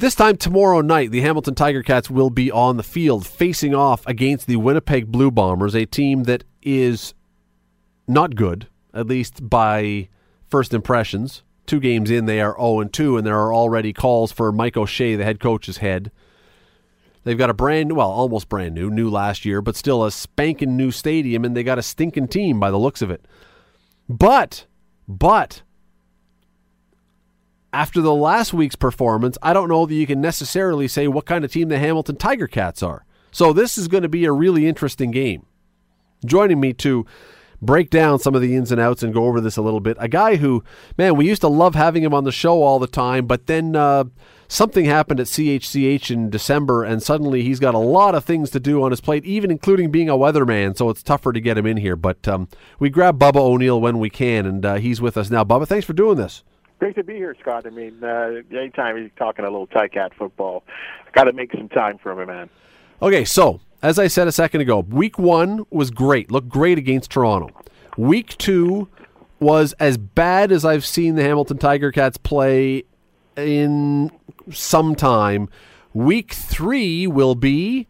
This time tomorrow night, the Hamilton Tiger Cats will be on the field facing off against the Winnipeg Blue Bombers, a team that is not good, at least by first impressions. Two games in, they are 0 2, and there are already calls for Mike O'Shea, the head coach's head. They've got a brand well, almost brand new, new last year, but still a spanking new stadium, and they got a stinking team by the looks of it. But, but, after the last week's performance, I don't know that you can necessarily say what kind of team the Hamilton Tiger Cats are. So this is going to be a really interesting game. Joining me to break down some of the ins and outs and go over this a little bit, a guy who, man, we used to love having him on the show all the time, but then uh, something happened at CHCH in December, and suddenly he's got a lot of things to do on his plate, even including being a weatherman, so it's tougher to get him in here. But um, we grab Bubba O'Neil when we can, and uh, he's with us now. Bubba, thanks for doing this. Great to be here, Scott. I mean, uh, anytime you're talking a little Ticat football, got to make some time for him, man. Okay, so as I said a second ago, week one was great, looked great against Toronto. Week two was as bad as I've seen the Hamilton Tiger Cats play in some time. Week three will be.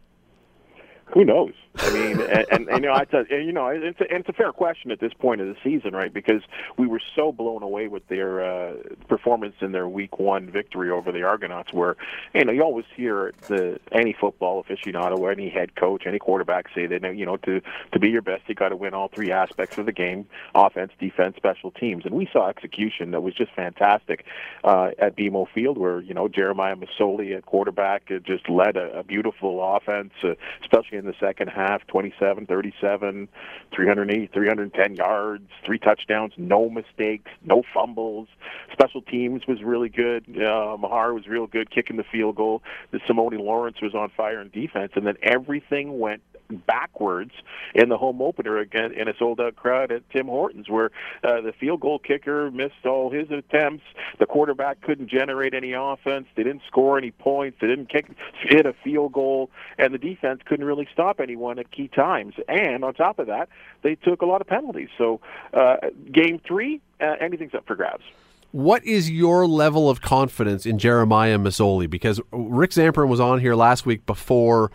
Who knows? I mean, and, and, and, you know, I tell you know, it's a, it's a fair question at this point of the season, right? Because we were so blown away with their uh, performance in their Week One victory over the Argonauts. Where you know, you always hear the any football aficionado, or any head coach, any quarterback say that you know, to to be your best, you got to win all three aspects of the game: offense, defense, special teams. And we saw execution that was just fantastic uh, at BMO Field, where you know Jeremiah Masoli at quarterback just led a, a beautiful offense, uh, especially in the second half half, 27, 37, 380, 310 yards, three touchdowns, no mistakes, no fumbles. Special teams was really good. Uh, Maher was real good kicking the field goal. The Simoni Lawrence was on fire in defense, and then everything went backwards in the home opener again in a sold out crowd at Tim Hortons, where uh, the field goal kicker missed all his attempts. The quarterback couldn't generate any offense. They didn't score any points. They didn't kick, hit a field goal, and the defense couldn't really stop anyone at key times. And on top of that, they took a lot of penalties. So, uh, game three, uh, anything's up for grabs. What is your level of confidence in Jeremiah Masoli? Because Rick Zamperin was on here last week before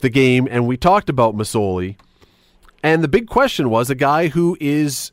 the game, and we talked about Masoli. And the big question was a guy who is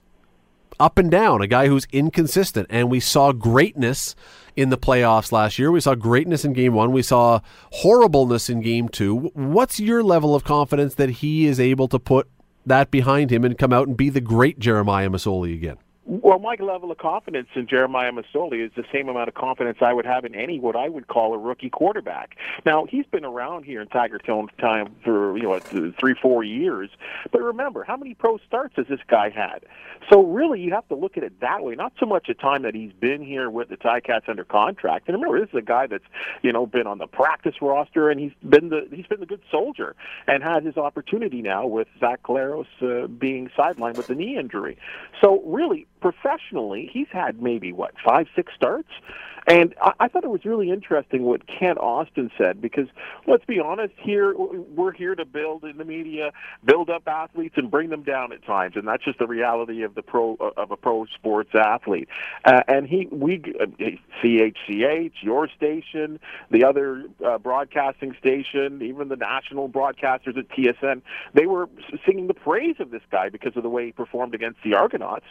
up and down, a guy who's inconsistent. And we saw greatness in the playoffs last year. We saw greatness in game one. We saw horribleness in game two. What's your level of confidence that he is able to put that behind him and come out and be the great Jeremiah Masoli again? Well, my level of confidence in Jeremiah Masoli is the same amount of confidence I would have in any what I would call a rookie quarterback. Now, he's been around here in Tiger time for you know three, four years. But remember, how many pro starts has this guy had? So really, you have to look at it that way. Not so much the time that he's been here with the Ticats under contract. And remember, this is a guy that's you know been on the practice roster, and he's been the he's been the good soldier, and has his opportunity now with Zach Collaros uh, being sidelined with the knee injury. So really professionally, he's had maybe what five, six starts. And I, I thought it was really interesting what Kent Austin said because let's be honest, here we're here to build in the media, build up athletes and bring them down at times, and that's just the reality of the pro of a pro sports athlete. Uh, and he, we, CHCH, your station, the other uh, broadcasting station, even the national broadcasters at TSN, they were singing the praise of this guy because of the way he performed against the Argonauts.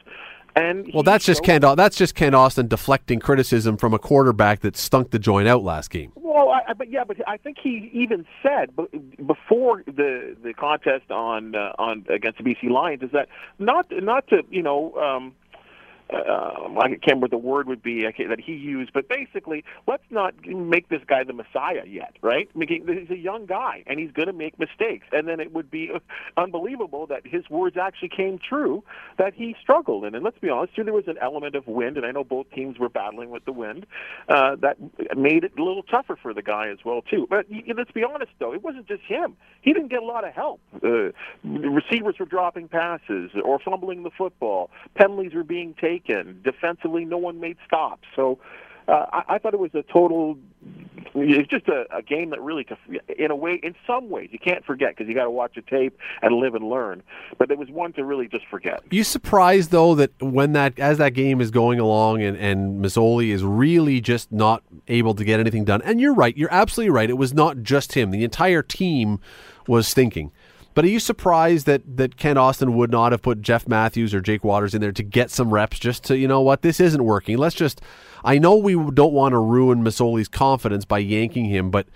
And well, that's just Kent. That's just Kent Austin deflecting criticism from a quarterback that stunk the joint out last game. Well, I, but yeah, but I think he even said before the the contest on uh, on against the BC Lions is that not not to you know. Um, uh, I can't remember the word would be that he used, but basically, let's not make this guy the Messiah yet, right? He's a young guy, and he's going to make mistakes, and then it would be unbelievable that his words actually came true, that he struggled. And, and let's be honest, here there was an element of wind, and I know both teams were battling with the wind, uh, that made it a little tougher for the guy as well too. But let's be honest, though, it wasn't just him. He didn't get a lot of help. Uh, receivers were dropping passes or fumbling the football. Penalties were being taken. Defensively, no one made stops. So uh, I, I thought it was a total it's just a, a game that really, in a way, in some ways, you can't forget because you got to watch a tape and live and learn. But it was one to really just forget. You surprised though that when that as that game is going along and and Masoli is really just not able to get anything done. And you're right. You're absolutely right. It was not just him. The entire team was stinking. But are you surprised that that Kent Austin would not have put Jeff Matthews or Jake Waters in there to get some reps just to, you know what, this isn't working. Let's just I know we don't want to ruin Masoli's confidence by yanking him, but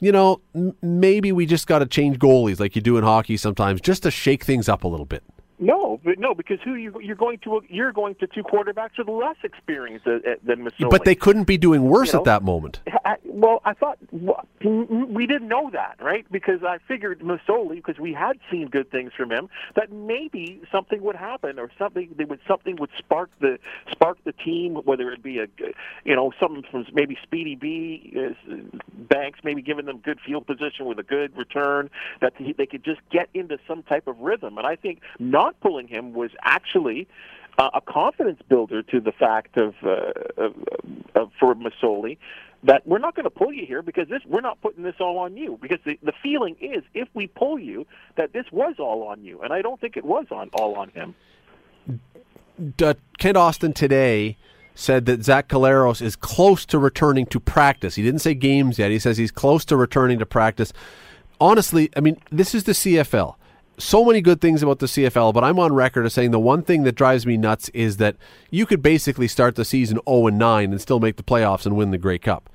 you know, m- maybe we just got to change goalies like you do in hockey sometimes just to shake things up a little bit. No, but no, because who you you're going to you're going to two quarterbacks with less experience than Masoli. But they couldn't be doing worse you know, at that moment. I, well, I thought well, we didn't know that, right? Because I figured Masoli, because we had seen good things from him, that maybe something would happen or something they would something would spark the spark the team, whether it be a you know something from maybe Speedy B uh, Banks, maybe giving them good field position with a good return, that they could just get into some type of rhythm. And I think not not pulling him was actually uh, a confidence builder to the fact of, uh, of, of for Masoli that we're not going to pull you here because this we're not putting this all on you because the the feeling is if we pull you that this was all on you and I don't think it was on all on him. Uh, Kent Austin today said that Zach Collaros is close to returning to practice. He didn't say games yet. He says he's close to returning to practice. Honestly, I mean, this is the CFL so many good things about the CFL, but I'm on record as saying the one thing that drives me nuts is that you could basically start the season 0 and 9 and still make the playoffs and win the Grey Cup.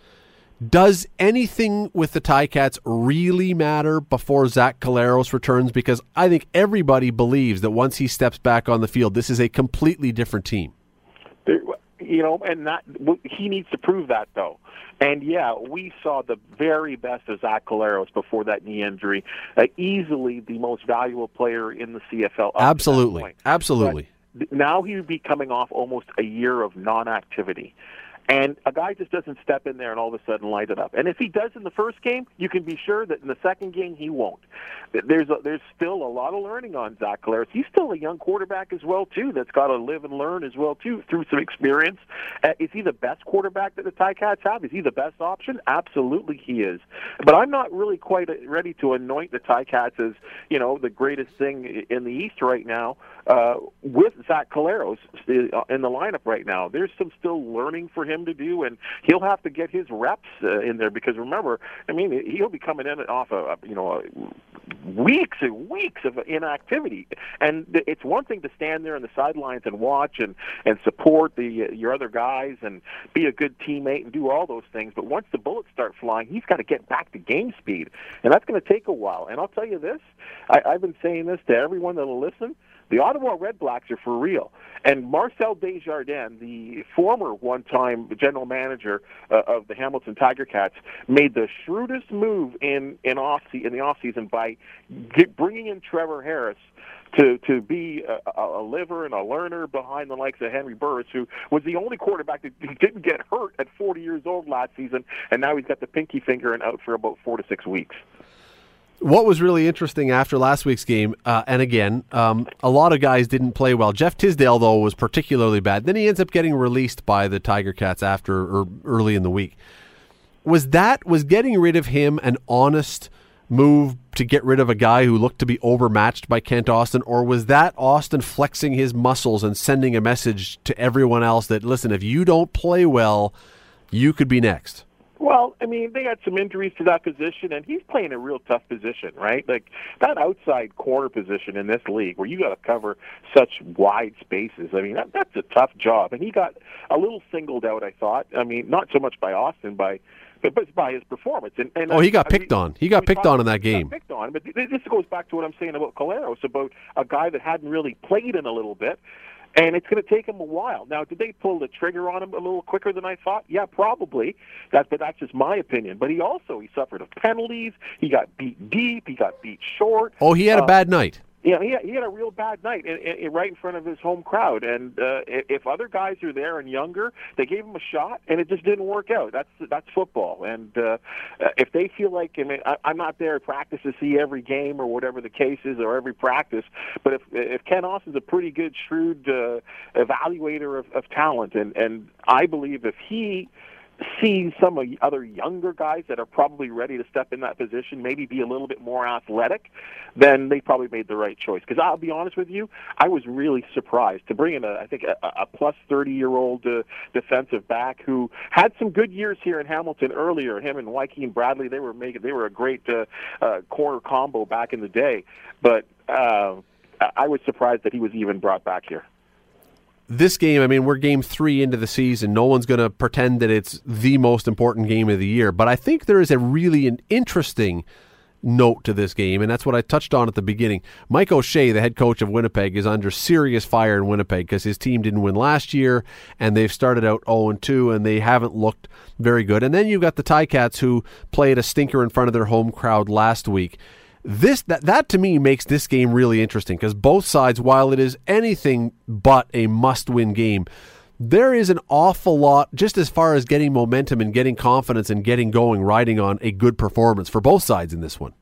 Does anything with the Ticats really matter before Zach Collaros returns? Because I think everybody believes that once he steps back on the field, this is a completely different team. You know, and that he needs to prove that though. And yeah, we saw the very best of Zach Collaros before that knee injury. Uh, easily the most valuable player in the CFL. Absolutely, absolutely. But now he would be coming off almost a year of non-activity. And a guy just doesn't step in there and all of a sudden light it up. And if he does in the first game, you can be sure that in the second game he won't. There's a, there's still a lot of learning on Zach Collaros. He's still a young quarterback as well too. That's got to live and learn as well too through some experience. Uh, is he the best quarterback that the Ticats have? Is he the best option? Absolutely, he is. But I'm not really quite ready to anoint the Ticats as you know the greatest thing in the East right now uh, with Zach Collaros uh, in the lineup right now. There's some still learning for him to do, and he'll have to get his reps uh, in there because remember, I mean, he'll be coming in off a you know weeks and weeks of inactivity, and it's one thing to stand there on the sidelines and watch and and support the uh, your other guys and be a good teammate and do all those things, but once the bullets start flying, he's got to get back to game speed, and that's going to take a while. And I'll tell you this, I, I've been saying this to everyone that'll listen the Ottawa Red Blacks are for real. And Marcel Desjardins, the former one-time general manager uh, of the Hamilton Tiger Cats, made the shrewdest move in in off in the off season by get, bringing in Trevor Harris to to be a, a liver and a learner behind the likes of Henry Burris, who was the only quarterback that didn't get hurt at 40 years old last season, and now he's got the pinky finger and out for about four to six weeks. What was really interesting after last week's game, uh, and again, um, a lot of guys didn't play well. Geoff Tisdale, though, was particularly bad. Then he ends up getting released by the Tiger Cats after or early in the week. Was that was getting rid of him an honest move to get rid of a guy who looked to be overmatched by Kent Austin, or was that Austin flexing his muscles and sending a message to everyone else that listen, if you don't play well, you could be next? Well, I mean, they had some injuries to that position, and he's playing a real tough position, right? Like that outside corner position in this league, where you got to cover such wide spaces. I mean, that, that's a tough job, and he got a little singled out. I thought. I mean, not so much by Austin, by but, but by his performance. And, and oh, he got I picked mean, on. He got picked on in that game. Picked on, but this goes back to what I'm saying about Collaros, about a guy that hadn't really played in a little bit, and it's going to take him a while. Now, did they pull the trigger on him a little quicker than I thought? Yeah, probably. That, but that's just my opinion. But he also he suffered of penalties. He got beat deep. He got beat short. Oh, he had a uh, bad night. Yeah, he had, he had a real bad night in, in, right in front of his home crowd. And uh, if other guys are there and younger, they gave him a shot, and it just didn't work out. That's that's football. And uh, if they feel like I mean, I, I'm not there at practice to see every game or whatever the case is, or every practice. But if if Kent Austin's a pretty good, shrewd uh, evaluator of, of talent, and and I believe if he see some of the other younger guys that are probably ready to step in that position, maybe be a little bit more athletic, then they probably made the right choice. Because I'll be honest with you, I was really surprised to bring in a, I think, a, a plus 30 year old uh, defensive back who had some good years here in Hamilton earlier. Him and Joaquin Bradley, they were making, they were a great uh, uh, corner combo back in the day. But uh, I was surprised that he was even brought back here this game, I mean, we're game three into the season. No one's going to pretend that it's the most important game of the year. But I think there is a really an interesting note to this game, and that's what I touched on at the beginning. Mike O'Shea, the head coach of Winnipeg, is under serious fire in Winnipeg because his team didn't win last year, and they've started out 0 2, and they haven't looked very good. And then you've got the Ticats who played a stinker in front of their home crowd last week this that that to me makes this game really interesting because both sides, while it is anything but a must-win game, there is an awful lot just as far as getting momentum and getting confidence and getting going, riding on a good performance for both sides in this one.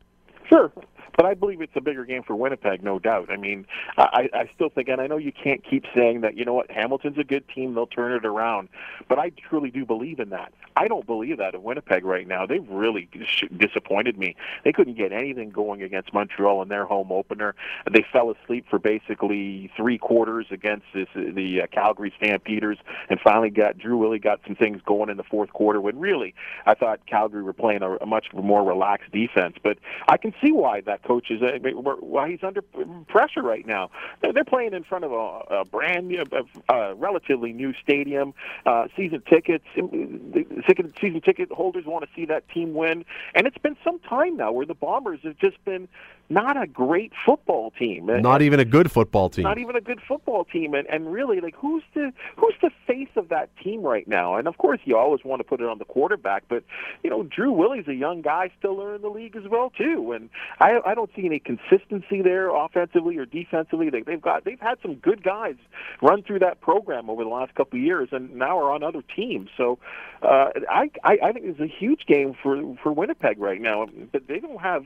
Sure, but I believe it's a bigger game for Winnipeg, no doubt. I mean, I, I still think, and I know you can't keep saying that. You know what? Hamilton's a good team; they'll turn it around. But I truly do believe in that. I don't believe that in Winnipeg right now. They've really disappointed me. They couldn't get anything going against Montreal in their home opener. They fell asleep for basically three quarters against this, the uh, Calgary Stampeders, and finally got Drew Willy got some things going in the fourth quarter. When really, I thought Calgary were playing a, a much more relaxed defense. But I can see why that coaches uh, why he's under pressure right now. They're playing in front of a, a brand new, a, relatively new stadium. Uh, season tickets, season ticket holders want to see that team win, and it's been some time now where the Bombers have just been not a great football team. Not even a good football team. Not even a good football team. And and really, like who's the who's the face of that team right now? And of course, you always want to put it on the quarterback, but you know, Drew Willy's a young guy still learning the league as well too. And I I don't see any consistency there offensively or defensively. They, they've got they've had some good guys run through that program over the last couple of years, and now are on other teams. So uh, I, I I think it's a huge game for for Winnipeg right now, but they don't have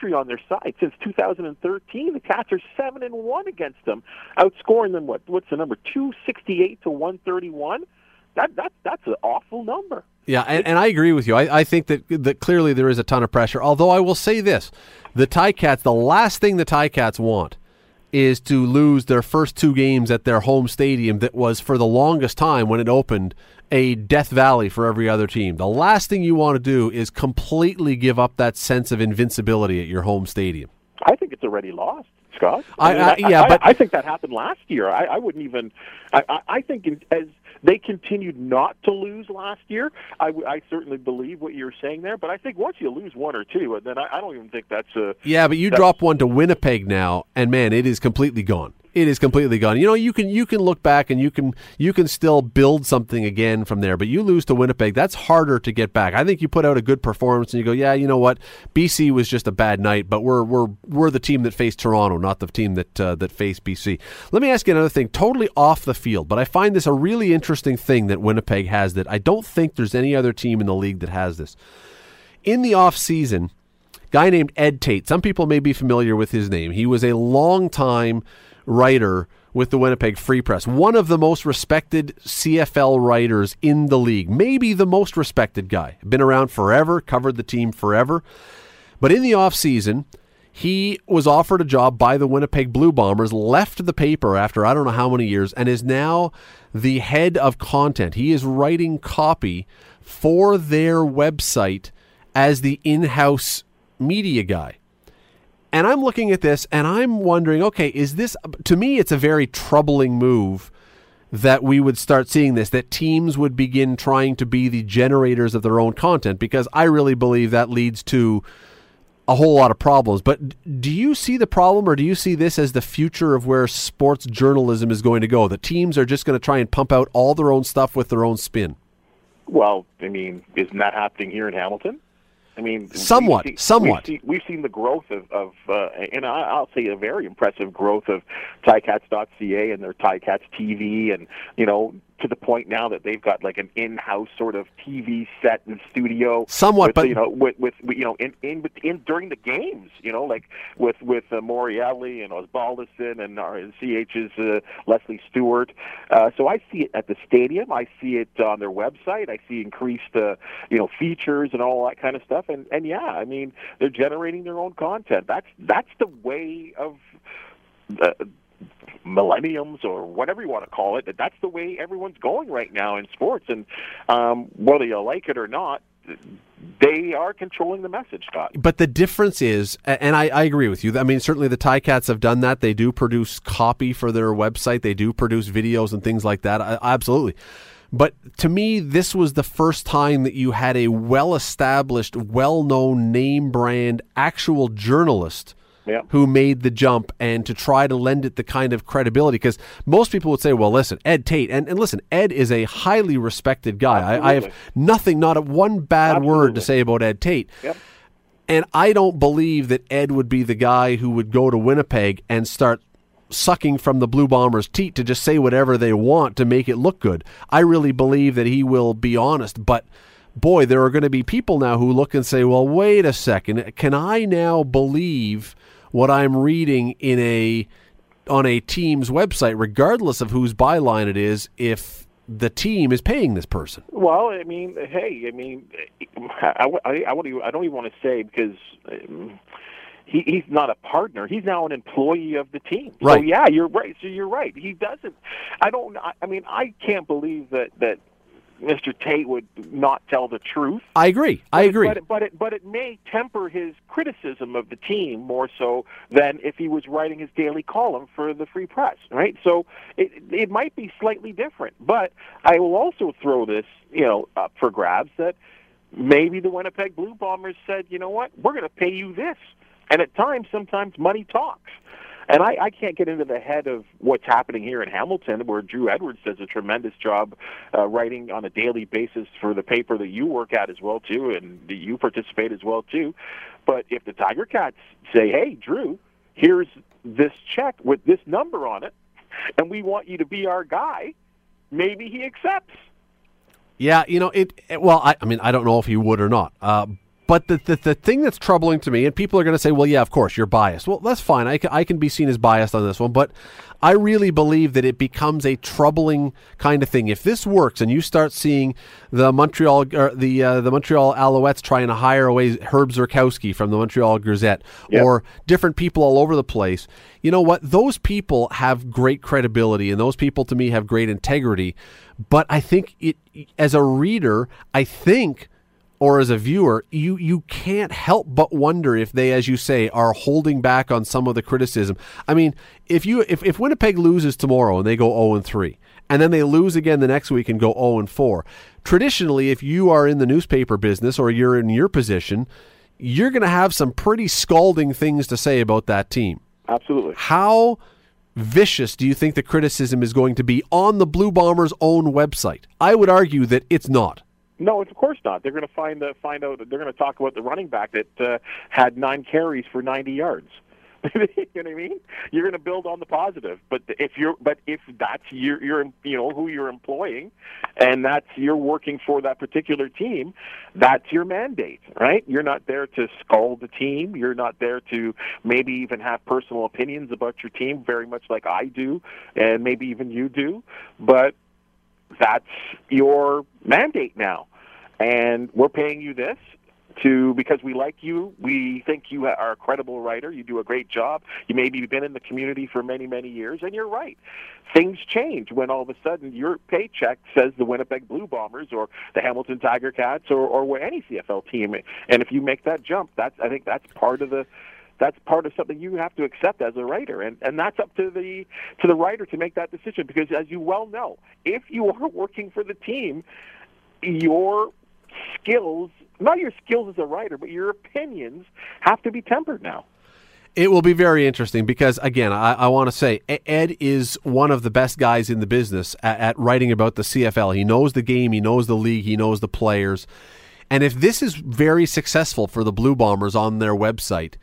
history on their side since 2013. The Cats are seven and one against them, outscoring them. What what's the number? 268 to 131. That that that's an awful number. Yeah, and, and I agree with you. I, I think that that clearly there is a ton of pressure. Although I will say this: the Ticats, the last thing the Ticats want is to lose their first two games at their home stadium that was for the longest time when it opened a death valley for every other team. The last thing you want to do is completely give up that sense of invincibility at your home stadium. I think it's already lost. Scott. I, I, mean, I, yeah, but I think that happened last year. I, wouldn't even. I, think as they continued not to lose last year, I, I certainly believe what you're saying there. But I think once you lose one or two, and then I, I don't even think that's a. Yeah, but you drop one to Winnipeg now, and man, it is completely gone it is completely gone. You know, you can you can look back and you can you can still build something again from there, but you lose to Winnipeg, that's harder to get back. I think you put out a good performance and you go, yeah, you know what, BC was just a bad night, but we're we're we're the team that faced Toronto, not the team that uh, that faced BC. Let me ask you another thing, totally off the field, but I find this a really interesting thing that Winnipeg has that I don't think there's any other team in the league that has this. In the off season, guy named Ed Tait. Some people may be familiar with his name. He was a long time writer with the Winnipeg Free Press, one of the most respected CFL writers in the league, maybe the most respected guy. Been around forever, covered the team forever. But in the offseason, he was offered a job by the Winnipeg Blue Bombers, left the paper after I don't know how many years, and is now the head of content. He is writing copy for their website as the in house media guy. And I'm looking at this and I'm wondering, okay, is this to me it's a very troubling move that we would start seeing this that teams would begin trying to be the generators of their own content because I really believe that leads to a whole lot of problems. But do you see the problem or do you see this as the future of where sports journalism is going to go? The teams are just going to try and pump out all their own stuff with their own spin. Well, I mean, isn't that happening here in Hamilton? I mean, somewhat, we've somewhat. We've seen, we've seen, the growth of, of uh, and I'll say a very impressive growth of Ticats.ca and their Ticats TV, and you know, to the point now that they've got like an in-house sort of TV set and studio. Somewhat, with, but you know, with, with you know, in in, in during the games, you know, like with with uh, Morreale and Osbaldiston and our CH's uh, Leslie Stewart. Uh, so I see it at the stadium. I see it on their website. I see increased, uh, you know, features and all that kind of stuff. And and yeah, I mean, they're generating their own content. That's that's the way of. Uh, millenniums or whatever you want to call it. That's the way everyone's going right now in sports, and um, whether you like it or not, they are controlling the message, Scott. But the difference is, and I, I, agree with you. I mean, certainly the Ticats have done that. They do produce copy for their website. They do produce videos and things like that. I, absolutely. But to me, this was the first time that you had a well-established, well-known name brand actual journalist yeah. who made the jump and to try to lend it the kind of credibility. Because most people would say, well, listen, Ed Tait, and, and listen, Ed is a highly respected guy. I, I, have nothing, not a, one bad Absolutely. word to say about Ed Tait. Yep. And I don't believe that Ed would be the guy who would go to Winnipeg and start sucking from the Blue Bombers' teat to just say whatever they want to make it look good. I really believe that he will be honest, but boy, there are going to be people now who look and say, well, wait a second, can I now believe what I'm reading in a on a team's website, regardless of whose byline it is, if the team is paying this person. Well, I mean, hey, I mean, I, I, I, I don't even want to say because. Um, he, he's not a partner. He's now an employee of the team. Right. So yeah, you're right. So you're right. He doesn't. I don't. I mean, I can't believe that that Mr. Tait would not tell the truth. I agree. I agree. But, it, but it but it may temper his criticism of the team more so than if he was writing his daily column for the Free Press, right? So it it might be slightly different. But I will also throw this, you know, up for grabs that maybe the Winnipeg Blue Bombers said, you know what, we're going to pay you this, and at times, sometimes money talks. And I, I can't get into the head of what's happening here in Hamilton, where Drew Edwards does a tremendous job uh, writing on a daily basis for the paper that you work at as well too, and you participate as well too. But if the Tiger Cats say, "Hey, Drew, here's this check with this number on it, and we want you to be our guy," maybe he accepts. Yeah, you know it. Well, I, I mean, I don't know if he would or not. Uh, but the, the, the thing that's troubling to me, and people are going to say, well, yeah, of course, you're biased. Well, that's fine. I can, I can be seen as biased on this one, but I really believe that it becomes a troubling kind of thing. If this works and you start seeing the Montreal the uh, the Montreal Alouettes trying to hire away Herb Zurkowsky from the Montreal Gazette Yep. or different people all over the place, you know what? Those people have great credibility and those people to me have great integrity. But I think it as a reader, I think or as a viewer, you you can't help but wonder if they, as you say, are holding back on some of the criticism. I mean, if you if, if Winnipeg loses tomorrow and they go 0 and 3, and then they lose again the next week and go 0 and 4, traditionally, if you are in the newspaper business or you're in your position, you're going to have some pretty scalding things to say about that team. Absolutely. How vicious do you think the criticism is going to be on the Blue Bombers' own website? I would argue that it's not. No, of course not. They're going to find the find out. They're going to talk about the running back that uh, had nine carries for 90 yards. you know what I mean? You're going to build on the positive, but if you're, but if that's your, you're, you know, who you're employing, and that's you're working for that particular team, that's your mandate, right? You're not there to scold the team. You're not there to maybe even have personal opinions about your team, very much like I do, and maybe even you do, but that's your mandate now and we're paying you this to because we like you. We think you are a credible writer. You do a great job. You maybe been in the community for many, many years, and you're right. Things change when all of a sudden your paycheck says the Winnipeg Blue Bombers or the Hamilton Tiger Cats or, or any CFL team. And if you make that jump, that's I think that's part of the that's part of something you have to accept as a writer. And and that's up to the to the writer to make that decision. Because as you well know if you are working for the team your skills not your skills as a writer but your opinions have to be tempered now. It will be very interesting because, again, I, I want to say Ed is one of the best guys in the business at, at writing about the CFL. He knows the game, he knows the league, he knows the players. And if this is very successful for the Blue Bombers on their website,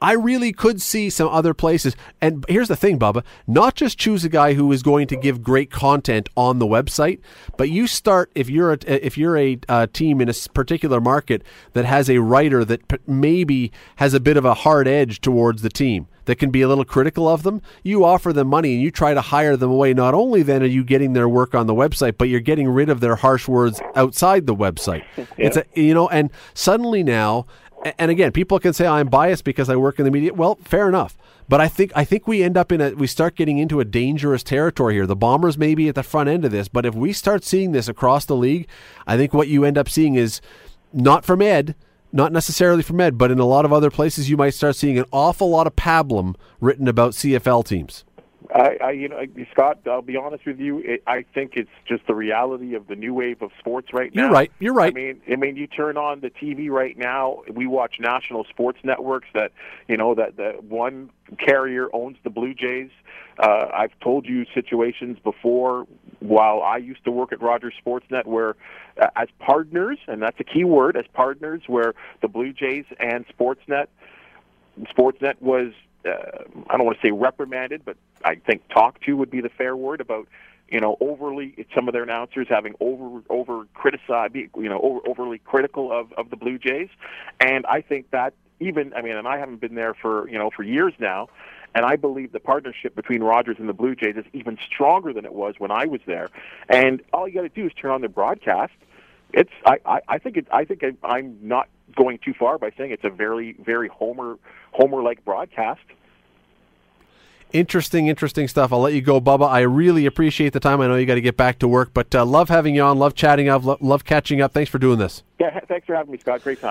I really could see some other places. And here's the thing, Bubba: not just choose a guy who is going to give great content on the website, but you start if you're a, if you're a uh, team in a particular market that has a writer that p- maybe has a bit of a hard edge towards the team that can be a little critical of them, you offer them money and you try to hire them away. Not only then are you getting their work on the website, but you're getting rid of their harsh words outside the website. yeah. It's a, you know, and suddenly now, and again, people can say I'm biased because I work in the media. Well, fair enough. But I think I think we end up in a we start getting into a dangerous territory here. The Bombers may be at the front end of this, but if we start seeing this across the league, I think what you end up seeing is not from Ed, not necessarily from Ed, but in a lot of other places, you might start seeing an awful lot of pablum written about CFL teams. I, I, you know, Scott. I'll be honest with you. It, I think it's just the reality of the new wave of sports right now. You're right. You're right. I mean, I mean, you turn on the TV right now. We watch national sports networks that, you know, that that one carrier owns the Blue Jays. Uh, I've told you situations before while I used to work at Rogers Sportsnet where uh, as partners, and that's a key word, as partners where the Blue Jays and Sportsnet Sportsnet was uh, I don't want to say reprimanded, but I think talked to would be the fair word about you know overly some of their announcers having over over criticized you know over, overly critical of of the Blue Jays, and I think that even I mean, and I haven't been there for you know for years now. And I believe the partnership between Rogers and the Blue Jays is even stronger than it was when I was there. And all you got to do is turn on the broadcast. It's I, I, I think it, I think I'm not going too far by saying it's a very very homer homer like broadcast. Interesting, interesting stuff. I'll let you go, Bubba. I really appreciate the time. I know you got to get back to work, but uh, love having you on. Love chatting up. Love, love catching up. Thanks for doing this. Yeah, thanks for having me, Scott. Great time.